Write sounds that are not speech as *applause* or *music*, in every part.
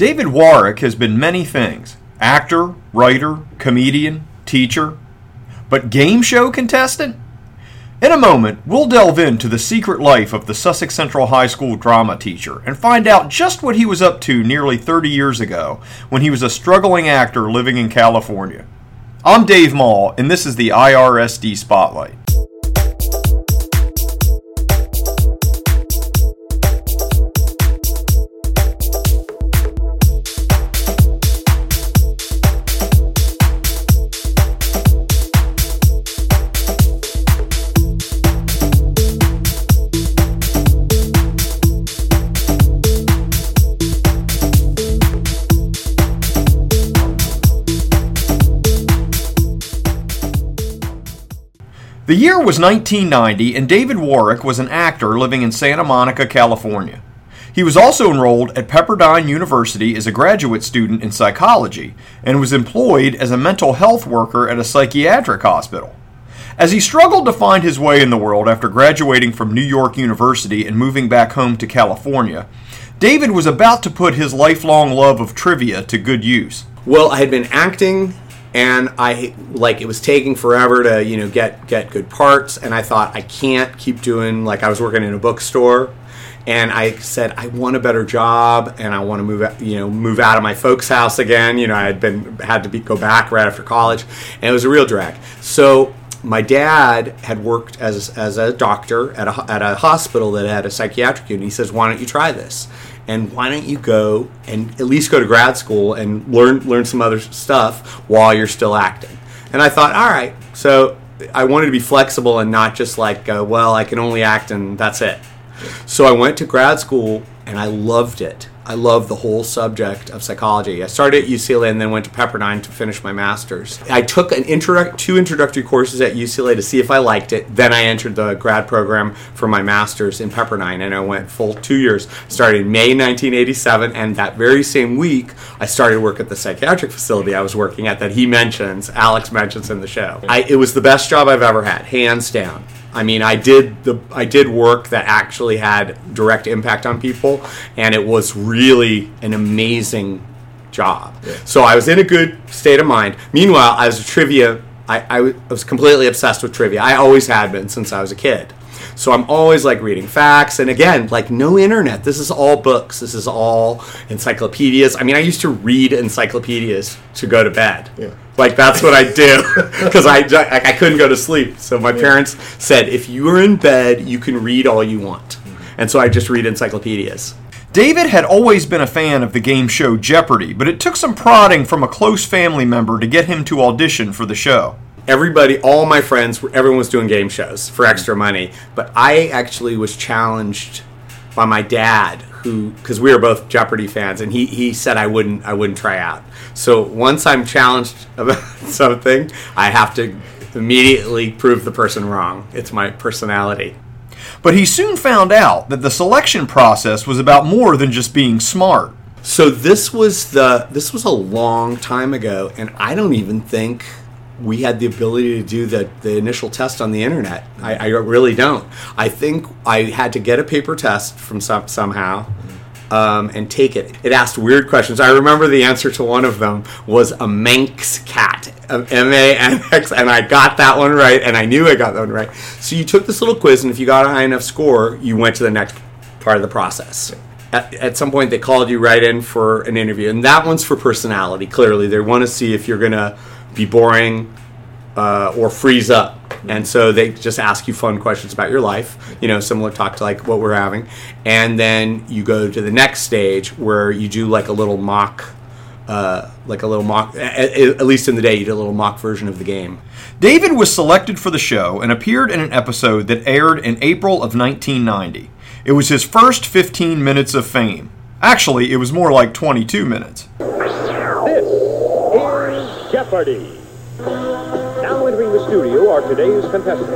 David Warick has been many things actor, writer, comedian, teacher. But game show contestant? In a moment, we'll delve into the secret life of the Sussex Central High School drama teacher and find out just what he was up to nearly 30 years ago when he was a struggling actor living in California. I'm Dave Mall, and this is the IRSD Spotlight. The year was 1990, and David Warick was an actor living in Santa Monica, California. He was also enrolled at Pepperdine University as a graduate student in psychology and was employed as a mental health worker at a psychiatric hospital. As he struggled to find his way in the world after graduating from New York University and moving back home to California, David was about to put his lifelong love of trivia to good use. Well, I had been acting and I like it was taking forever to you know get get good parts, and I thought I can't keep doing like I was working in a bookstore, and I said I want a better job, and I want to move out, you know move out of my folks' house again. You know I had been had to be, go back right after college, and it was a real drag. So my dad had worked as as a doctor at a at a hospital that had a psychiatric unit. He says, "Why don't you try this?" And why don't you go and at least go to grad school and learn learn some other stuff while you're still acting? And i thought all right so i wanted to be flexible and not just like uh, well i can only act and that's it. So i went to grad school and i loved it I love the whole subject of psychology. I started at UCLA and then went to Pepperdine to finish my master's. I took an introdu- two introductory courses at UCLA to see if I liked it. Then I entered the grad program for my master's in Pepperdine and I went full two years. Started in May 1987 and that very same week I started work at the psychiatric facility I was working at that he mentions, Alex mentions in the show. I, it was the best job I've ever had, hands down. I mean, I did the I did work that actually had direct impact on people, and it was really an amazing job. Yeah. So I was in a good state of mind. Meanwhile, I was a trivia. I, I was completely obsessed with trivia. I always had been since I was a kid. So I'm always like reading facts. And again, like no internet. This is all books. This is all encyclopedias. I mean, I used to read encyclopedias to go to bed. Yeah. Like that's what I do *laughs* because I, I, I couldn't go to sleep. So my yeah. parents said, if you are in bed, you can read all you want. Mm-hmm. And so I just read encyclopedias. David had always been a fan of the game show Jeopardy, but it took some prodding from a close family member to get him to audition for the show everybody, all my friends, everyone was doing game shows for mm-hmm. extra money. But I actually was challenged by my dad, who because we were both Jeopardy fans, and he he said I wouldn't I wouldn't try out. So once I'm challenged *laughs* about something, I have to immediately prove the person wrong. It's my personality. But he soon found out that the selection process was about more than just being smart. So this was the this was a long time ago, and I don't even think we had the ability to do the, the initial test on the internet. I, I really don't. I think I had to get a paper test from some, somehow um, and take it. It asked weird questions. I remember the answer to one of them was a Manx cat, M A N X, and I got that one right, and I knew I got that one right. So you took this little quiz, and if you got a high enough score, you went to the next part of the process. At, at, some point, they called you right in for an interview, and that one's for personality. Clearly, they want to see if you're going to be boring uh, or freeze up. And so they just ask you fun questions about your life, you know, similar talk to like what we're having. And then you go to the next stage where you do like a little mock, uh, like a little mock, at, at least in the day, you do a little mock version of the game. David was selected for the show and appeared in an episode that aired in April of 1990. It was his first 15 minutes of fame. Actually, it was more like 22 minutes. Now entering the studio are today's contestants.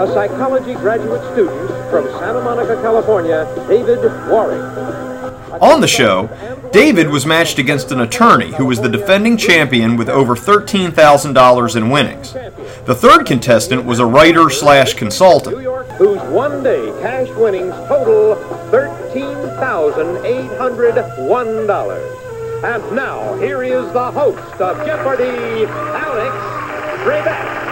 A psychology graduate student from Santa Monica, California, David Warick. On the show, David was matched against an attorney who was the defending champion with over $13,000 in winnings. The third contestant was a writer slash consultant. Whose one day cash winnings total $13,801. And now, here is the host of Jeopardy, Alex Trebek.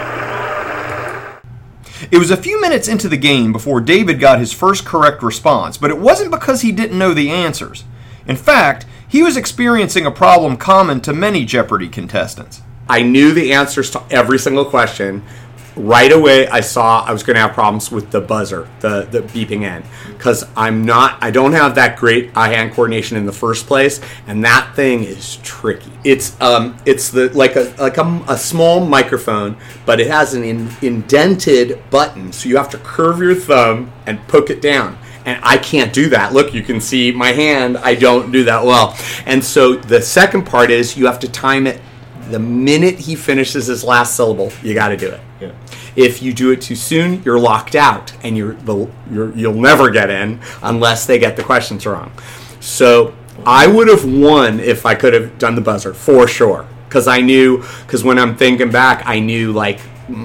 It was a few minutes into the game before David got his first correct response, but it wasn't because he didn't know the answers. In fact, he was experiencing a problem common to many Jeopardy contestants. I knew the answers to every single question. Right away, I saw I was going to have problems with the buzzer, the the beeping end, because I'm not, I don't have that great eye-hand coordination in the first place, and that thing is tricky. It's um, it's the like a like a, a small microphone, but it has an in, indented button, so you have to curve your thumb and poke it down and I can't do that. Look, you can see my hand. I don't do that well. And so the second part is you have to time it the minute he finishes his last syllable. You got to do it. Yeah. If you do it too soon, you're locked out, and you're, the, you're you'll never get in unless they get the questions wrong. So I would have won if I could have done the buzzer for sure, because I knew. Because when I'm thinking back, I knew like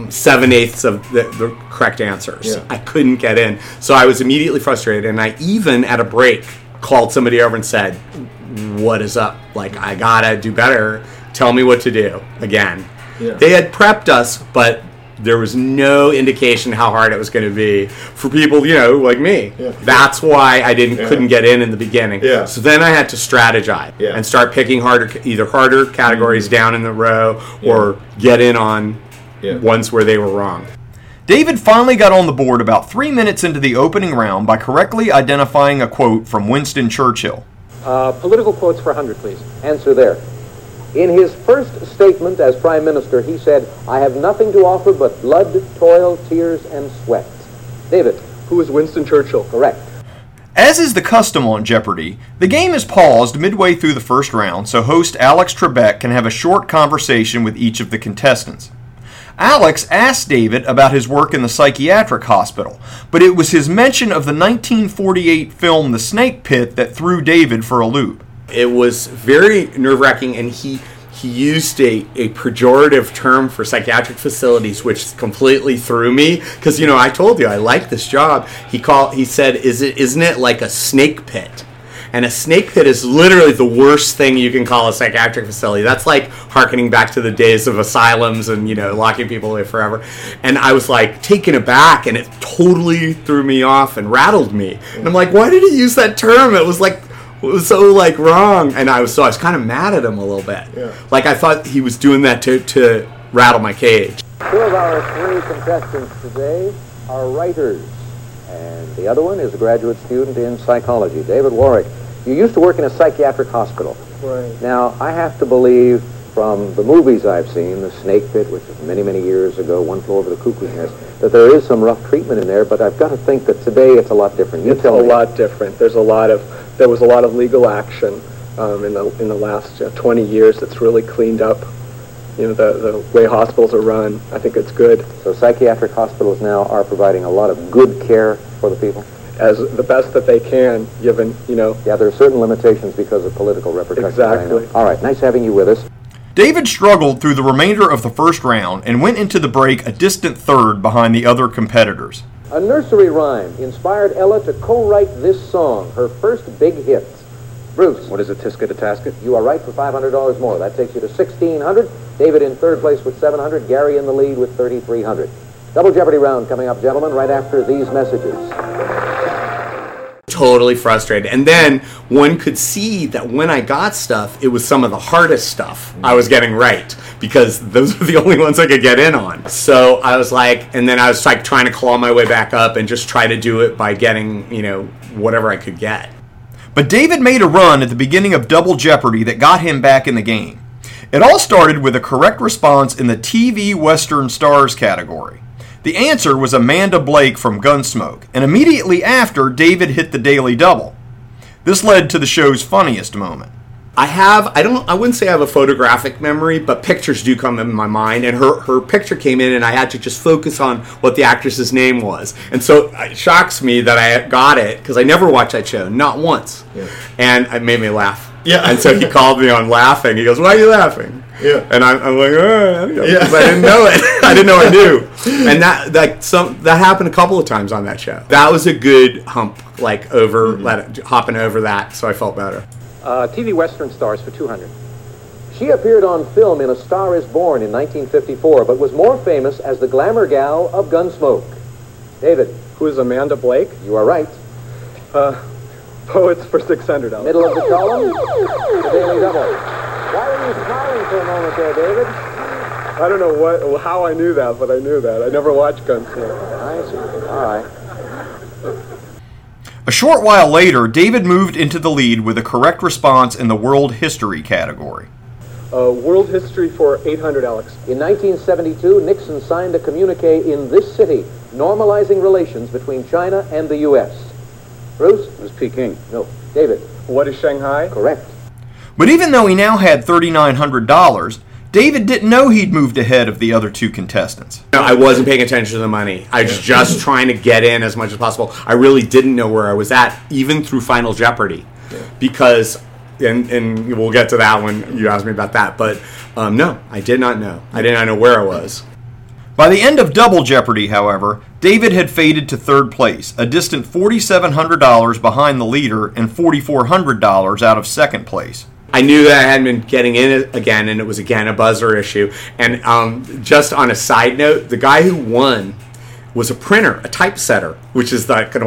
seven eighths of the, the correct answers. Yeah. I couldn't get in, so I was immediately frustrated, and I even at a break called somebody over and said, "What is up? Like I gotta do better. Tell me what to do again." Yeah. They had prepped us, but there was no indication how hard it was going to be for people, you know, like me. Yeah. That's why I didn't Yeah. couldn't get in in the beginning. Yeah. So then I had to strategize Yeah. Mm-hmm. and start picking harder, either harder categories down in the row or get in on Yeah. ones where they were wrong. David finally got on the board about three minutes into the opening round by correctly identifying a quote from Winston Churchill. Uh, political quotes for 100, please. Answer there. In his first statement as Prime Minister, he said, I have nothing to offer but blood, toil, tears, and sweat. David, Who is Winston Churchill? correct. As is the custom on Jeopardy, the game is paused midway through the first round so host Alex Trebek can have a short conversation with each of the contestants. Alex asked David about his work in the psychiatric hospital, but it was his mention of the 1948 film The Snake Pit that threw David for a loop. It was very nerve wracking, and he he used a, a pejorative term for psychiatric facilities, which completely threw me because you know I told you I like this job. He called he said, "Is it isn't it like a snake pit?" And a snake pit is literally the worst thing you can call a psychiatric facility. That's like harkening back to the days of asylums and you know locking people away forever. And I was like taken aback, and it totally threw me off and rattled me. And I'm like, why did he use that term? It was like was so like wrong, and I was so I was kind of mad at him a little bit. Yeah. Like I thought he was doing that to to rattle my cage. Two of our three contestants today are writers, and the other one is a graduate student in psychology, David Warick. You used to work in a psychiatric hospital. Right. Now, I have to believe from the movies I've seen, The Snake Pit, which was many, many years ago, One Flew Over the Cuckoo's Nest, that there is some rough treatment in there, but I've got to think that today it's a lot different. You It's a tell me. lot different. There's a lot of there was a lot of legal action um, in the in the last uh, 20 years that's really cleaned up. You know the the way hospitals are run. I think it's good So psychiatric hospitals now are providing a lot of good care for the people. as the best that they can, given you know Yeah, there are certain limitations because of political repercussions. Exactly. All right, nice having you with us. David struggled through the remainder of the first round and went into the break a distant third behind the other competitors. A nursery rhyme inspired Ella to co-write this song, her first big hit. Bruce. What is it, Tisket to Tasket? You are right for $500 more. That takes you to 1600 David in third place with 700 Gary in the lead with 3300 Double Jeopardy round coming up, gentlemen, right after these messages. Totally frustrated. And then one could see that when I got stuff, it was some of the hardest stuff I was getting right because those were the *laughs* only ones I could get in on. So I was like, and then I was like trying to claw my way back up and just try to do it by getting, you know, whatever I could get. But David made a run at the beginning of Double Jeopardy that got him back in the game. It all started with a correct response in the TV Western Stars category. The answer was Amanda Blake from Gunsmoke, and immediately after, David hit the daily double. This led to the show's funniest moment. I have I don't I wouldn't say I have a photographic memory, but pictures do come in my mind. And her her picture came in, and I had to just focus on what the actress's name was. And so it shocks me that I got it because I never watched that show, not once. Yeah. And it made me laugh. Yeah. And so he called me on laughing. He goes, "Why are you laughing?" Yeah. And I'm, I'm like, oh, Yeah. I didn't know it. *laughs* I didn't know I knew. *laughs* And that that some that happened a couple of times on that show. That was a good hump, like over Mm-hmm. let hopping over that. So I felt better. Uh, TV Western stars for 200. She appeared on film in A Star is Born in 1954, but was more famous as the glamour gal of Gunsmoke. David, Who is Amanda Blake? you are right. Uh, *laughs* poets for 600 Alex. Middle of the column, the Daily Double. Why are you smiling for a moment there, David? I don't know what how I knew that, but I knew that. I never watched Gunsmoke. I see. All right. A short while later, David moved into the lead with a correct response in the World History category. Uh, world history for 800 Alex. In 1972, Nixon signed a communique in this city normalizing relations between China and the U.S. Bruce? It was Peking. No. David? What is Shanghai? Correct. But even though he now had $3,900, David didn't know he'd moved ahead of the other two contestants. No, I wasn't paying attention to the money. I was just trying to get in as much as possible. I really didn't know where I was at, even through Final Jeopardy, because, and, and we'll get to that when you ask me about that. But um, no, I did not know. I did not know where I was. By the end of Double Jeopardy, however, David had faded to third place, a distant $4,700 behind the leader and $4,400 out of second place. I knew that I hadn't been getting in again, and it was again a buzzer issue. And um, just on a side note, the guy who won was a printer, a typesetter, which is like an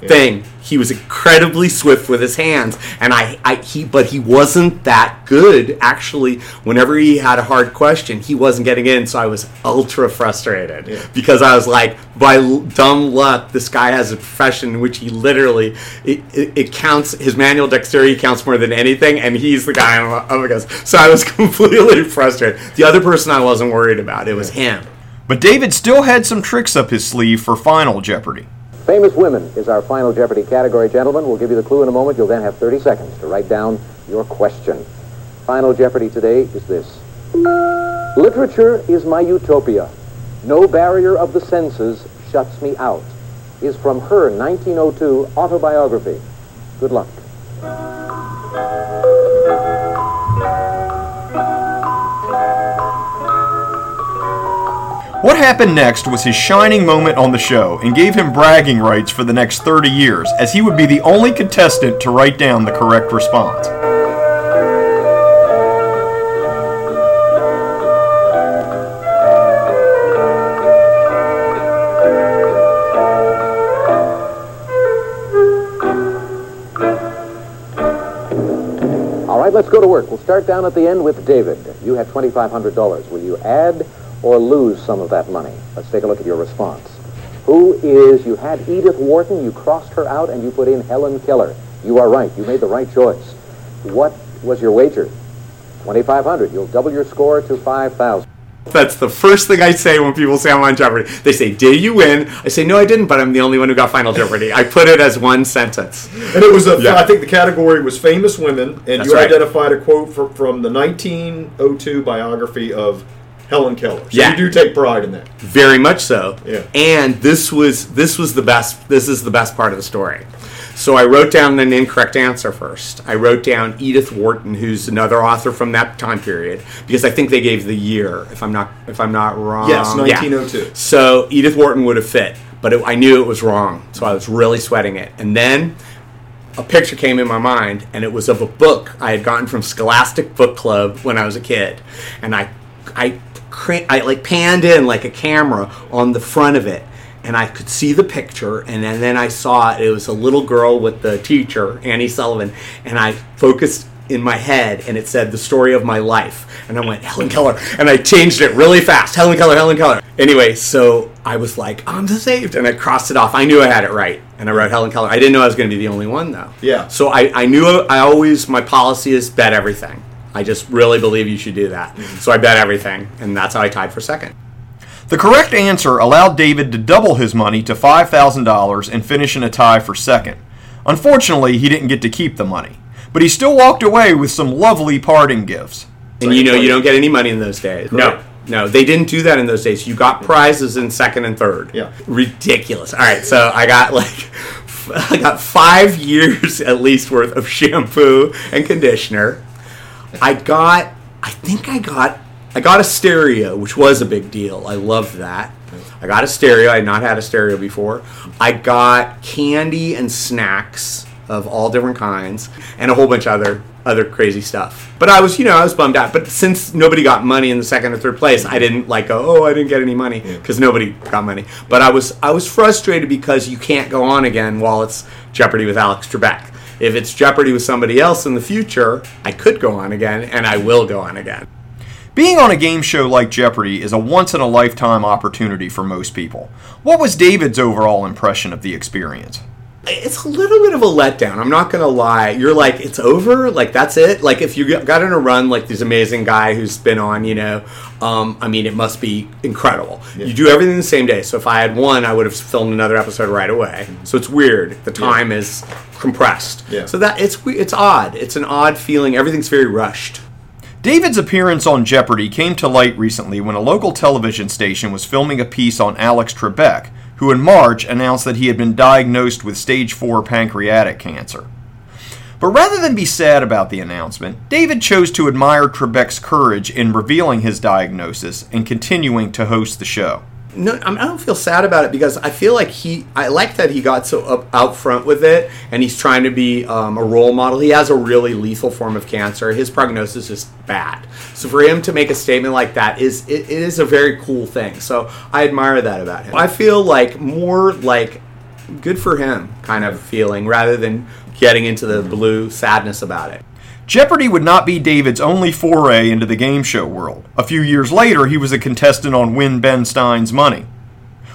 thing. He was incredibly swift with his hands, and I, I, he, but he wasn't that good. Actually, whenever he had a hard question, he wasn't getting in. So I was ultra frustrated because I was like, by l- dumb luck, this guy has a profession in which he literally it, it, it counts his manual dexterity counts more than anything, and he's the guy I'm up against. So I was *laughs* completely frustrated. The other person I wasn't worried about, it was him. But David still had some tricks up his sleeve for Final Jeopardy. Famous Women is our final Jeopardy category, gentlemen. We'll give you the clue in a moment. You'll then have 30 seconds to write down your question. Final Jeopardy today is this. Literature is my utopia. No barrier of the senses shuts me out. Is from her 1902 autobiography. Good luck. What happened next was his shining moment on the show and gave him bragging rights for the next 30 years, as he would be the only contestant to write down the correct response. All right, let's go to work. We'll start down at the end with David. You had $2,500. Will you add or lose some of that money? Let's take a look at your response. Who is, you had Edith Wharton, you crossed her out, and you put in Helen Keller. You are right. You made the right choice. What was your wager? 2500 You'll double your score to 5000 That's the first thing I say when people say I'm on Jeopardy. They say, "Did you win?" I say, "No, I didn't, but I'm the only one who got Final Jeopardy." I put it as one sentence. And it was a. I Yeah. think the category was famous women, and That's you right. identified a quote from, from the 1902 biography of Helen Keller. So Yeah. you do take pride in that. Very much so. Yeah. And this was this was the best. This is the best part of the story. So I wrote down an incorrect answer first. I wrote down Edith Wharton, who's another author from that time period, because I think they gave the year. If I'm not if I'm not wrong. Yes, Yeah. 1902. So Edith Wharton would have fit, but it, I knew it was wrong. So I was really sweating it. And then a picture came in my mind, and it was of a book I had gotten from Scholastic Book Club when I was a kid, and I, I, cra- I like panned in like a camera on the front of it, and I could see the picture, and then, then I saw it. It was a little girl with the teacher Annie Sullivan, and I focused in my head, and it said the story of my life, and I went Helen Keller, and I changed it really fast. Helen Keller, Helen Keller. Anyway, so I was like, I'm saved, and I crossed it off. I knew I had it right, and I wrote Helen Keller. I didn't know I was going to be the only one though. Yeah. So I, I knew I always my policy is bet everything. I just really believe you should do that. So I bet everything, and that's how I tied for second. The correct answer allowed David to double his money to $5,000 and finish in a tie for second. Unfortunately, he didn't get to keep the money, but he still walked away with some lovely parting gifts. And you know you don't get any money in those days. No. No, they didn't do that in those days. You got prizes in second and third. Yeah. Ridiculous. All right, so I got like *laughs* I got 5 years at least worth of shampoo and conditioner. I got I think I got I got a stereo, which was a big deal. I loved that. I got a stereo. I had not had a stereo before. I got candy and snacks of all different kinds, and a whole bunch of other other crazy stuff. But I was, you know, I was bummed out. But since nobody got money in the second or third place, I didn't like go, oh, I didn't get any money because nobody got money. But I was I was frustrated because you can't go on again while it's Jeopardy with Alex Trebek. If it's Jeopardy with somebody else in the future, I could go on again, and I will go on again. Being on a game show like Jeopardy is a once in a lifetime opportunity for most people. What was David's overall impression of the experience? It's a little bit of a letdown. I'm not gonna lie. You're like, it's over. Like that's it. Like if you got in a run like this amazing guy who's been on, you know, um, I mean, it must be incredible. You do everything the same day. So if I had one, I would have filmed another episode right away. So it's weird. The time is compressed. Yeah. So that it's it's odd. It's an odd feeling. Everything's very rushed. David's appearance on Jeopardy came to light recently when a local television station was filming a piece on Alex Trebek, who in March announced that he had been diagnosed with stage 4 pancreatic cancer. But rather than be sad about the announcement, David chose to admire Trebek's courage in revealing his diagnosis and continuing to host the show. No, I, don't feel sad about it because I feel like he. I like that he got so up, out front with it, and he's trying to be um, a role model. He has a really lethal form of cancer. His prognosis is bad. So for him to make a statement like that is it, it is a very cool thing. So I admire that about him. I feel like more like good for him kind of feeling rather than getting into the blue sadness about it. Jeopardy would not be David's only foray into the game show world. A few years later, he was a contestant on Win Ben Stein's Money.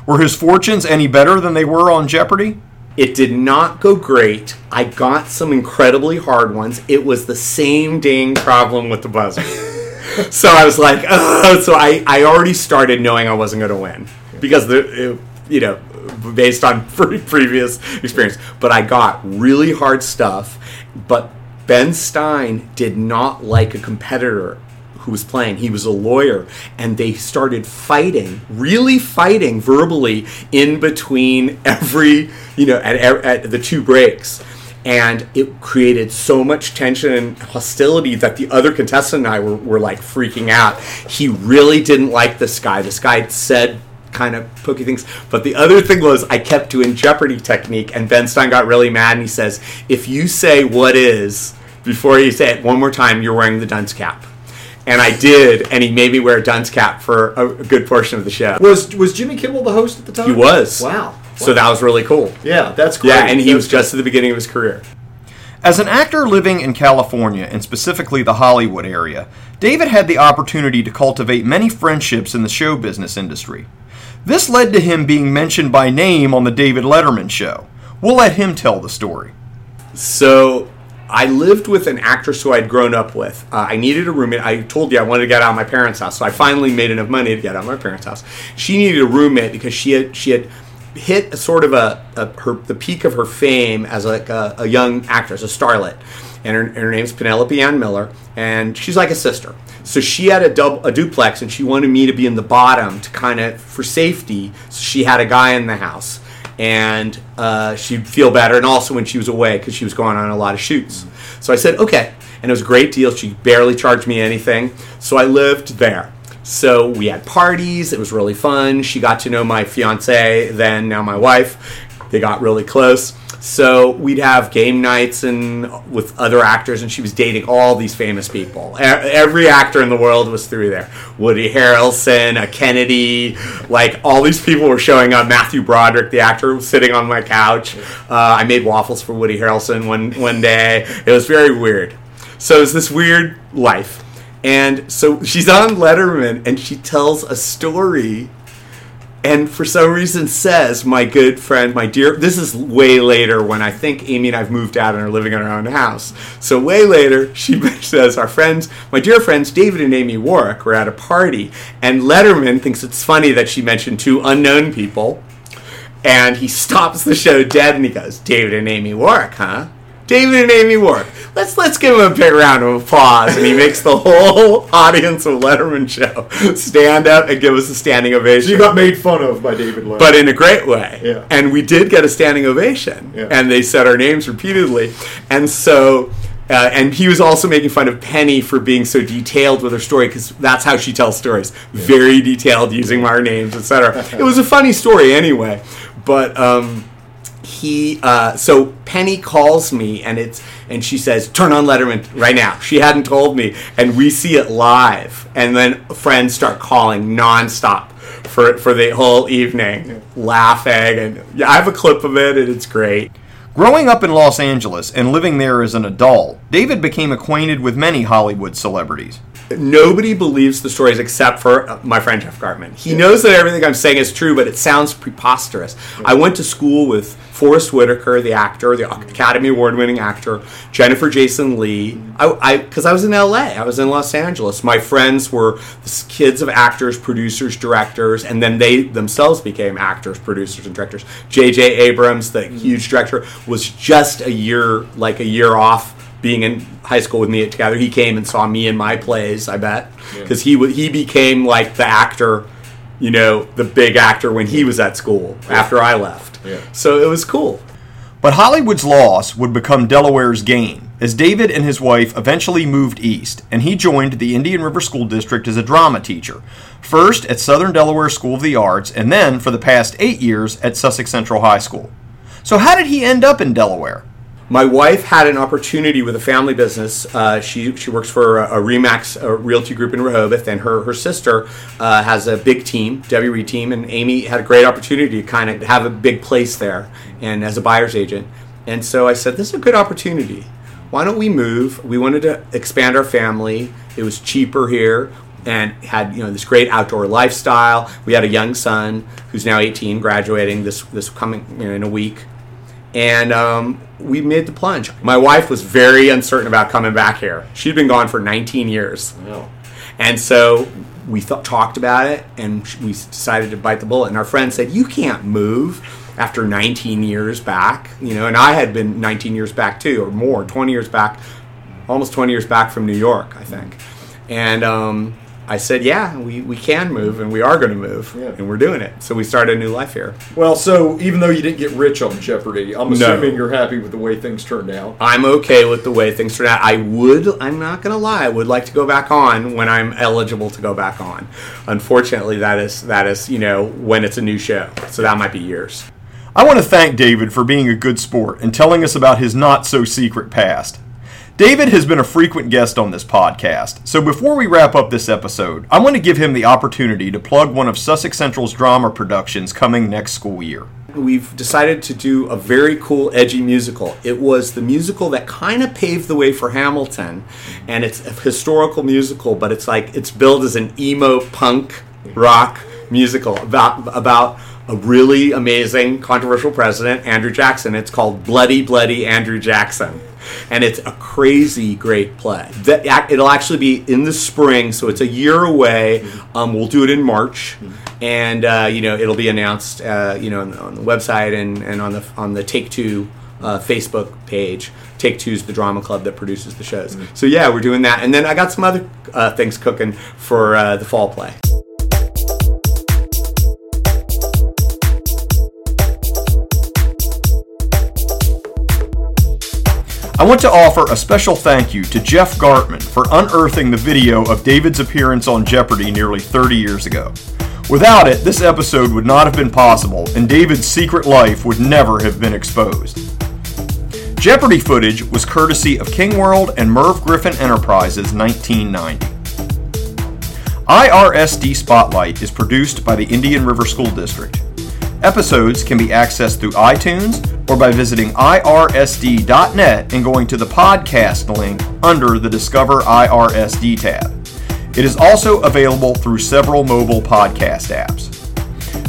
Were his fortunes any better than they were on Jeopardy? It did not go great. I got some incredibly hard ones. It was the same dang problem with the buzzer. *laughs* so I was like, Ugh. so I, I already started knowing I wasn't going to win because the it, you know based on *laughs* pre- previous experience. But I got really hard stuff. But Ben Stein did not like a competitor who was playing. He was a lawyer, and they started fighting, really fighting verbally in between every, you know, at, at the two breaks. And it created so much tension and hostility that the other contestant and I were, were like freaking out. He really didn't like this guy. This guy said kind of pokey things. But the other thing was I kept doing Jeopardy technique, and Ben Stein got really mad, and he says, "If you say what is before you say it one more time, you're wearing the dunce cap." And I did, and he made me wear a dunce cap for a, a good portion of the show. Was was Jimmy Kimmel the host at the time? He was. Wow. So that was really cool. Yeah, that's great. Yeah, and he was just at the beginning of his career. As an actor living in California, and specifically the Hollywood area, David had the opportunity to cultivate many friendships in the show business industry. This led to him being mentioned by name on The David Letterman Show. We'll let him tell the story. So I lived with an actress who I'd grown up with. Uh, I needed a roommate. I told you I wanted to get out of my parents' house, so I finally made enough money to get out of my parents' house. She needed a roommate because she had she had hit a sort of a, a her the peak of her fame as like a, a young actress, a starlet, and her, her name's Penelope Ann Miller, and she's like a sister. So she had a dub, a duplex, and she wanted me to be in the bottom to kind of for safety. So she had a guy in the house and uh, she'd feel better. And also when she was away, because she was going on a lot of shoots. So I said, okay. And it was a great deal. She barely charged me anything. So I lived there. So we had parties. It was really fun. She got to know my fiance, then now my wife. They got really close. So we'd have game nights and with other actors, and she was dating all these famous people. Every actor in the world was through there. Woody Harrelson, a Kennedy, like all these people were showing up. Matthew Broderick, the actor, was sitting on my couch. Uh, I made waffles for Woody Harrelson one one day. It was very weird. So it's this weird life. And so she's on Letterman and she tells a story and for some reason says my good friend my dear this is way later when i think amy and i've moved out and are living in our own house. So way later *laughs* she says our friends my dear friends david and amy warick were at a party and letterman thinks it's funny that she mentioned two unknown people and he *laughs* stops the show dead and he goes david and amy warick huh David and Amy Warick. Let's let's give him a big round of applause, and he makes the whole *laughs* audience of Letterman show stand up and give us a standing ovation You got made fun of by David Letterman. but in a great way. Yeah. And we did get a standing ovation, Yeah. and they said our names repeatedly, and so. Uh, and he was also making fun of Penny for being so detailed with her story because that's how she tells stories, very detailed, using our names, etc. it was a funny story anyway, but um, he uh, so Penny calls me and it's and she says turn on Letterman right now. She hadn't told me, and we see it live, and then friends start calling nonstop for for the whole evening, laughing, and yeah, I have a clip of it, and it's great. Growing up in Los Angeles and living there as an adult, David became acquainted with many Hollywood celebrities. Nobody believes the stories except for uh, my friend Jeff Gartman. He knows that everything I'm saying is true, but it sounds preposterous. I went to school with Forest Whitaker, the actor, the Academy Award winning actor, Jennifer Jason Lee. I because I, was in LA, I was in Los Angeles. My friends were kids of actors, producers, directors, and then they themselves became actors, producers, and directors. J.J. Abrams, the mm-hmm. huge director, was just a year, like a year off being in high school with me together. He came and saw me in my plays. I bet because yeah. he he became like the actor, you know, the big actor when he was at school yeah. after I left. Yeah. So it was cool. But Hollywood's loss would become Delaware's gain as David and his wife eventually moved east, and he joined the Indian River School District as a drama teacher, first at Southern Delaware School of the Arts, and then for the past eight years at Sussex Central High School. So, how did he end up in Delaware? My wife had an opportunity with a family business. Uh, she she works for a, a Remax a Realty Group in Rehoboth, and her her sister uh, has a big team, Debbie Reed team, and Amy had a great opportunity to kind of have a big place there, and as a buyer's agent. And so I said, "This is a good opportunity. Why don't we move? We wanted to expand our family. It was cheaper here." and had you know this great outdoor lifestyle. We had a young son who's now 18, graduating this this coming you know, in a week, and um, we made the plunge. My wife was very uncertain about coming back here. She'd been gone for 19 years. And so we th- talked about it and we decided to bite the bullet. And our friend said, You can't move after 19 years back. You know, and I had been 19 years back too, or more, 20 years back, almost 20 years back from New York, I think. And um, I said, yeah, we, we can move and we are going to move yeah. and we're doing it. So we started a new life here. Well, so even though you didn't get rich on Jeopardy, I'm assuming no. you're happy with the way things turned out. I'm okay with the way things turned out. I would, I'm not going to lie, I would like to go back on when I'm eligible to go back on. Unfortunately, that is, that is, you know, when it's a new show. So that might be years. I want to thank David for being a good sport and telling us about his not so secret past. David has been a frequent guest on this podcast, so before we wrap up this episode, I want to give him the opportunity to plug one of Sussex Central's drama productions coming next school year. We've decided to do a very cool, edgy musical. It was the musical that kind of paved the way for Hamilton, and it's a historical musical, but it's like it's billed as an emo punk rock musical about about a really amazing, controversial president, Andrew Jackson. It's called Bloody Bloody Andrew Jackson and it's a crazy great play. That it'll actually be in the spring, so it's a year away. Um, we'll do it in March, and uh, you know it'll be announced, uh, you know, on the, on the, website and, and on the on the Take Two uh, Facebook page. Take Two's the drama club that produces the shows. Mm-hmm. So yeah, we're doing that, and then I got some other uh, things cooking for uh, the fall play. I want to offer a special thank you to Jeff Gartman for unearthing the video of David's appearance on Jeopardy nearly 30 years ago. Without it, this episode would not have been possible, and David's secret life would never have been exposed. Jeopardy footage was courtesy of King World and Merv Griffin Enterprises 1990. IRSD Spotlight is produced by the Indian River School District. Episodes can be accessed through iTunes or by visiting irsd.net and going to the podcast link under the Discover IRSD tab. It is also available through several mobile podcast apps.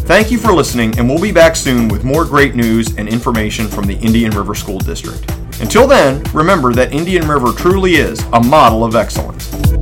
Thank you for listening, and we'll be back soon with more great news and information from the Indian River School District. Until then, remember that Indian River truly is a model of excellence.